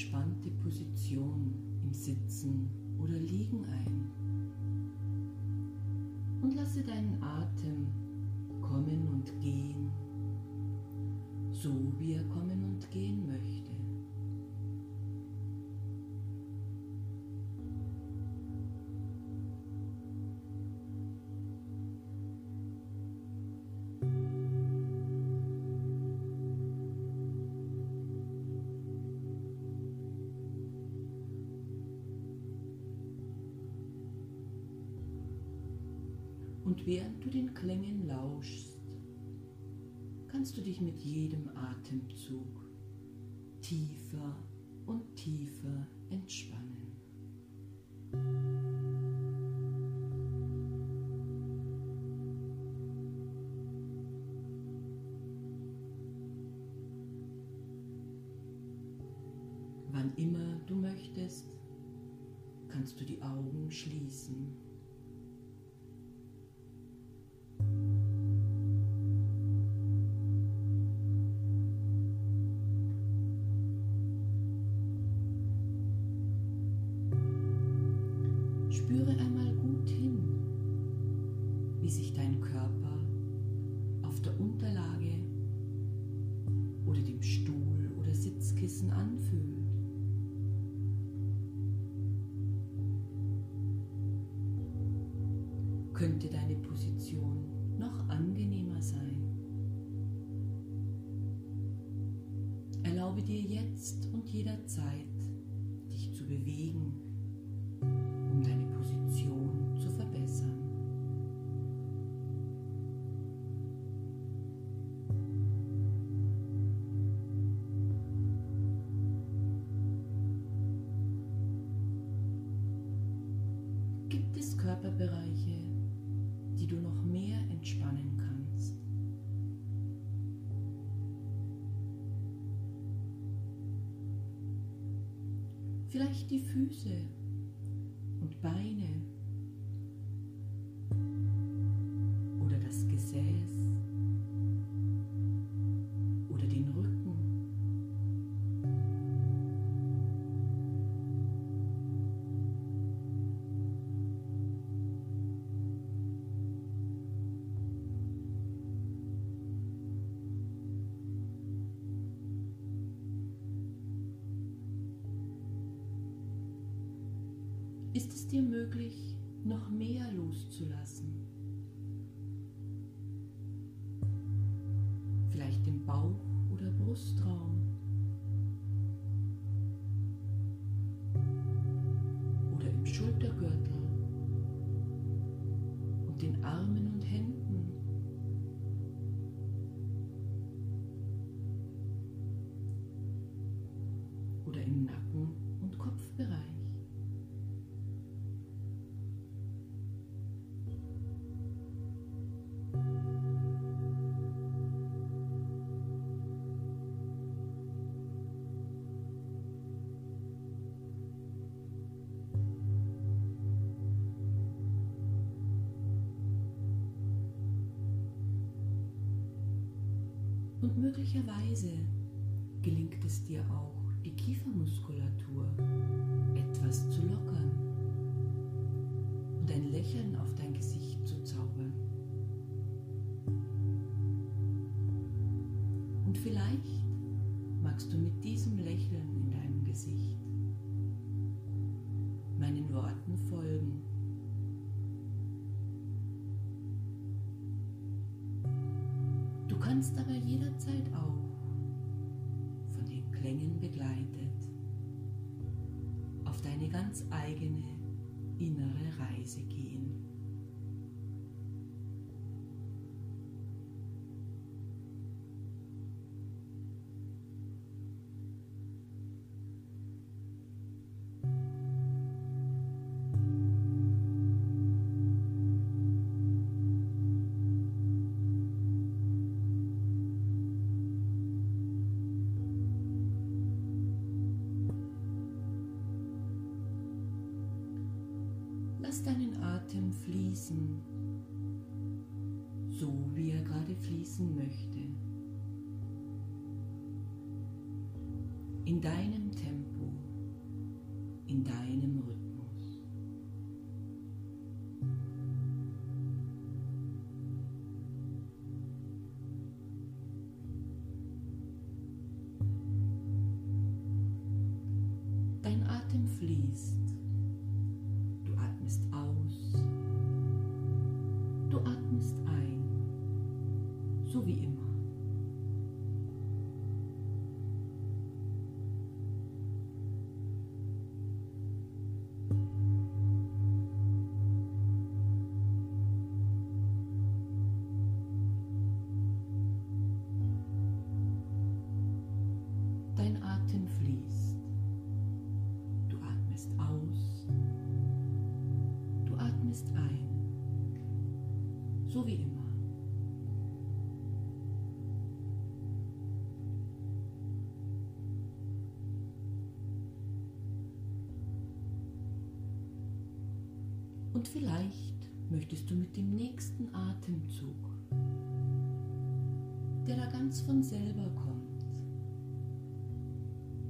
Entspannte Position im Sitzen oder Liegen ein. Und lasse deinen Atem kommen und gehen, so wie er kommen und gehen während du den Klängen lauschst, kannst du dich mit jedem Atemzug tiefer und tiefer entspannen. Wann immer du möchtest, kannst du die Augen schließen. Könnte deine Position noch angenehmer sein? Erlaube dir jetzt und jederzeit, dich zu bewegen Vielleicht die Füße und Beine oder das Gesäß dir möglich, noch mehr loszulassen? Vielleicht im Bauch- oder Brustraum? Möglicherweise gelingt es dir auch, die Kiefermuskulatur etwas zu lockern und ein Lächeln auf dein Gesicht zu zaubern. Und vielleicht magst du mit diesem Lächeln in deinem Gesicht kannst aber jederzeit auch von den Klängen begleitet auf deine ganz eigene innere Reise gehen. Deinen Atem fließen, so wie er gerade fließen möchte. In deinem So wie immer. Und vielleicht möchtest du mit dem nächsten Atemzug, der da ganz von selber kommt,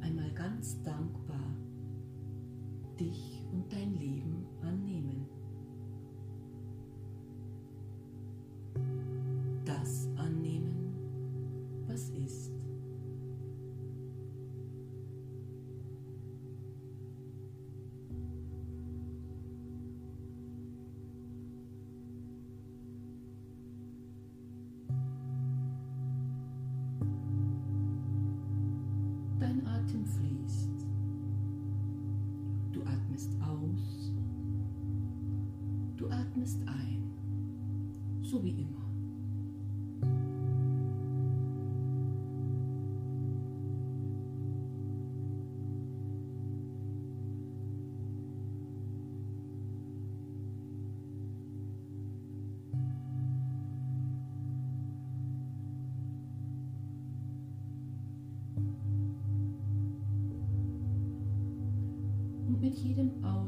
einmal ganz dankbar dich und dein Leben annehmen. Dein Atem fließt. Du atmest aus. Du atmest ein. So wie immer.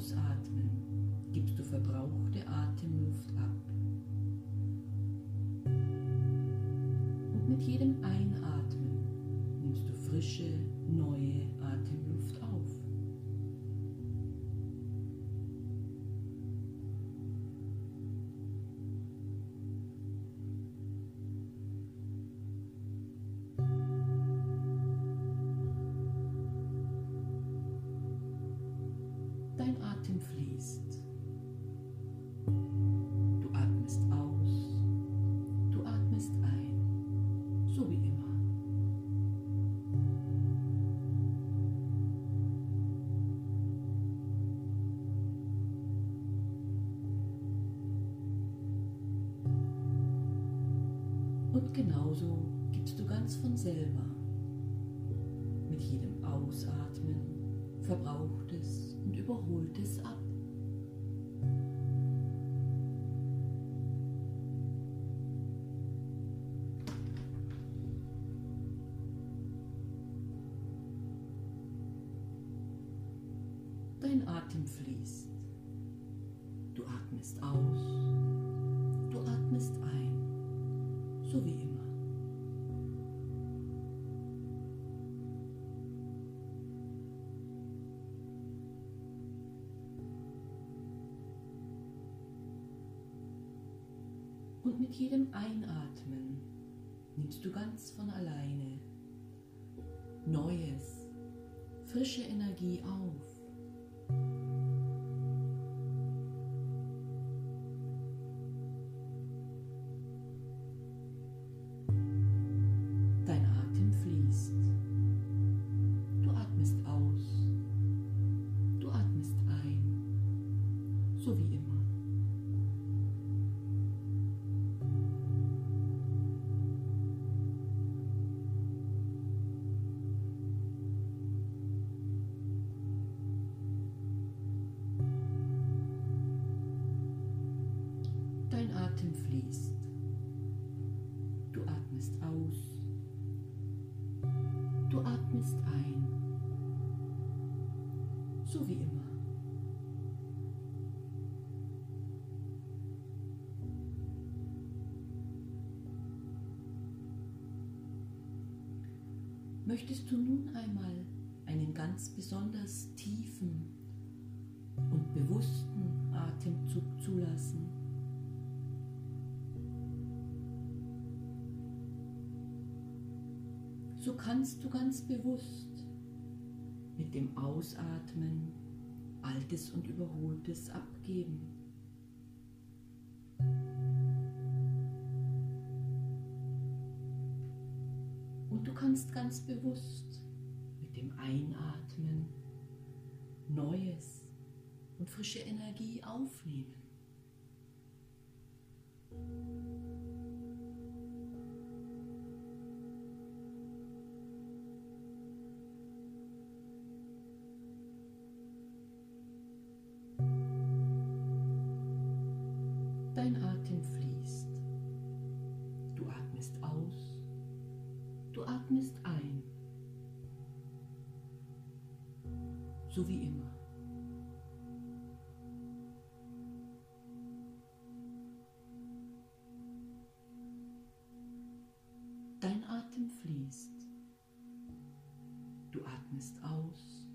Ausatmen gibst du verbrauchte Atemluft ab. Und mit jedem Einatmen nimmst du frische, Und genauso gibst du ganz von selber mit jedem Ausatmen Verbrauchtes und Überholtes ab. Dein Atem fließt. Du atmest aus. Du atmest ein. So wie immer. Und mit jedem Einatmen nimmst du ganz von alleine Neues, frische Energie auf. So wie Möchtest du nun einmal einen ganz besonders tiefen und bewussten Atemzug zulassen. So kannst du ganz bewusst mit dem Ausatmen Altes und Überholtes abgeben. Kannst ganz bewusst mit dem Einatmen Neues und frische Energie aufnehmen. So wie immer. Dein Atem fließt. Du atmest aus.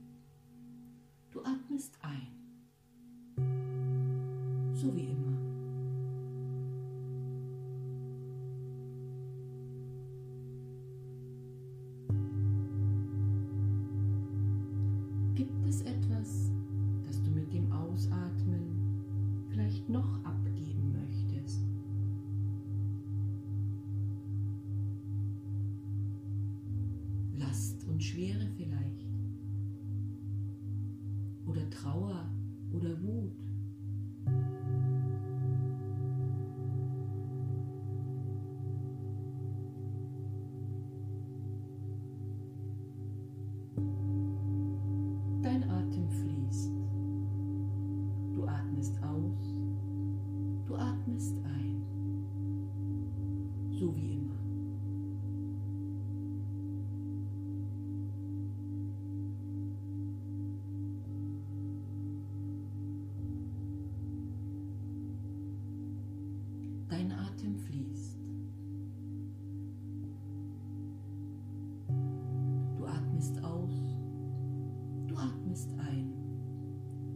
Du atmest ein. So wie immer.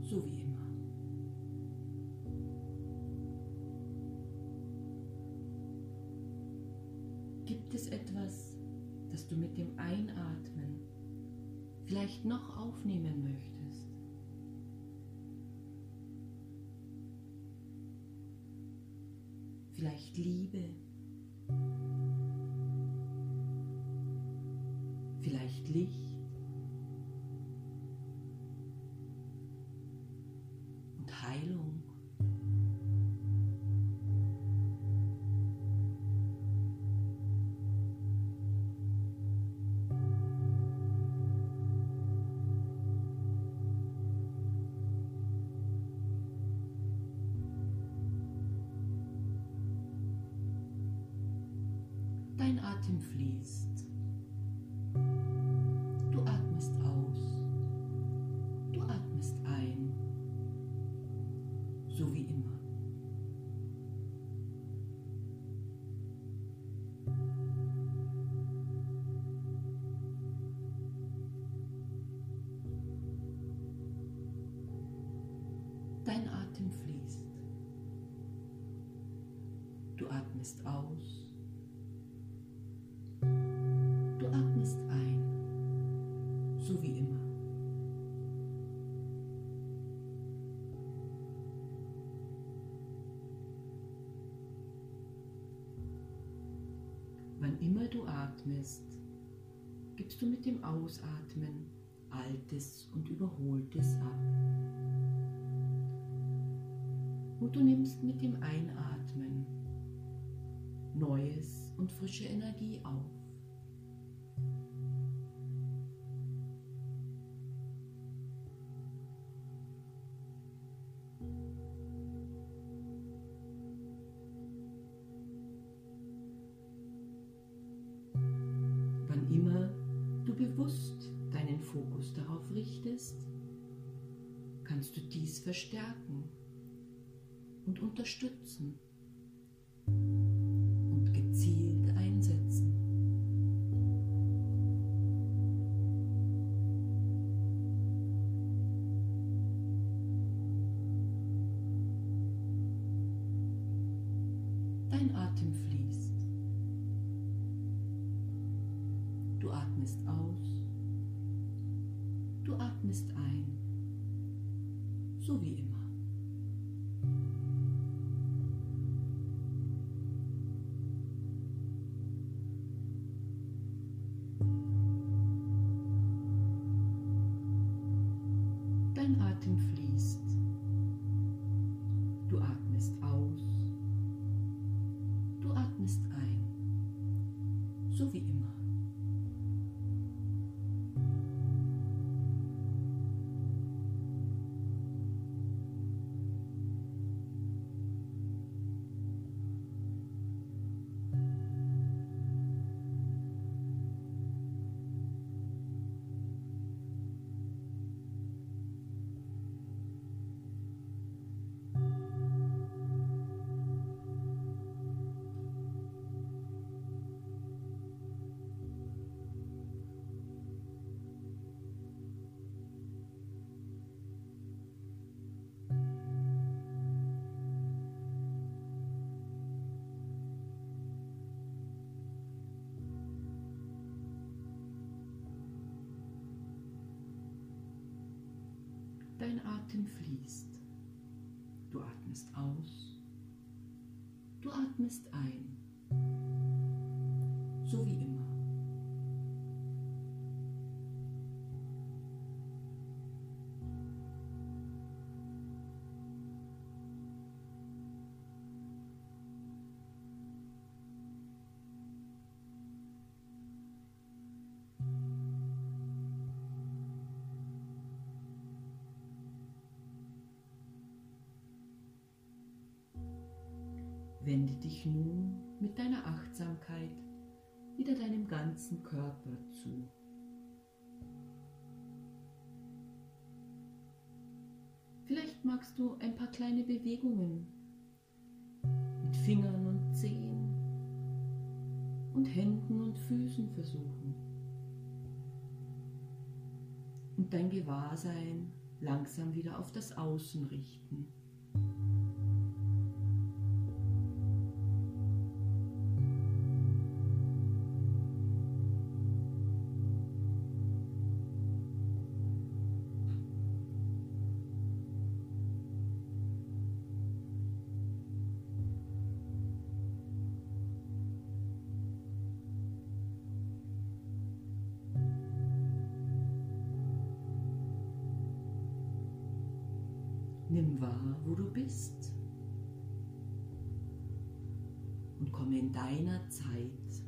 So wie immer. Gibt es etwas, das du mit dem Einatmen vielleicht noch aufnehmen möchtest? Vielleicht Liebe, Dein Atem fließt. Du atmest aus. Du atmest ein so wie immer. Dein Atem fließt. Du atmest aus. Du atmest, gibst du mit dem Ausatmen Altes und Überholtes ab. Und du nimmst mit dem Einatmen Neues und frische Energie auf. bewusst deinen Fokus darauf richtest, kannst du dies verstärken und unterstützen und gezielt einsetzen. Dein Atem fließt. Du atmest aus. Du atmest ein. So wie immer. Dein Atem fließt. Du atmest aus. Du atmest ein. So wie immer. Wende dich nun mit deiner Achtsamkeit wieder deinem ganzen Körper zu. Vielleicht magst du ein paar kleine Bewegungen mit Fingern und Zehen und Händen und Füßen versuchen und dein Gewahrsein langsam wieder auf das Außen richten. Wo du bist und komme in deiner Zeit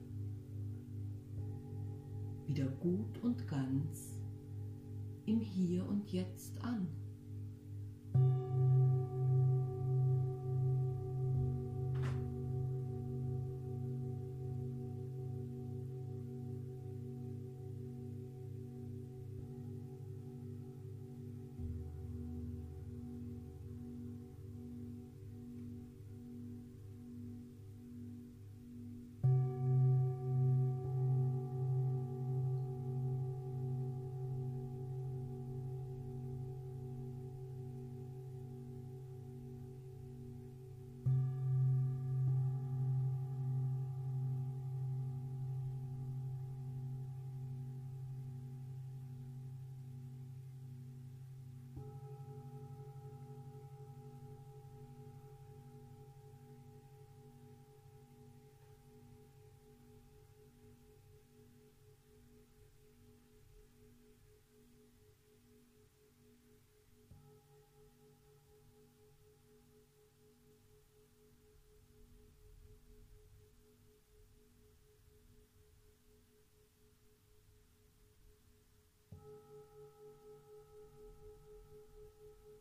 wieder gut und ganz im Hier und Jetzt an.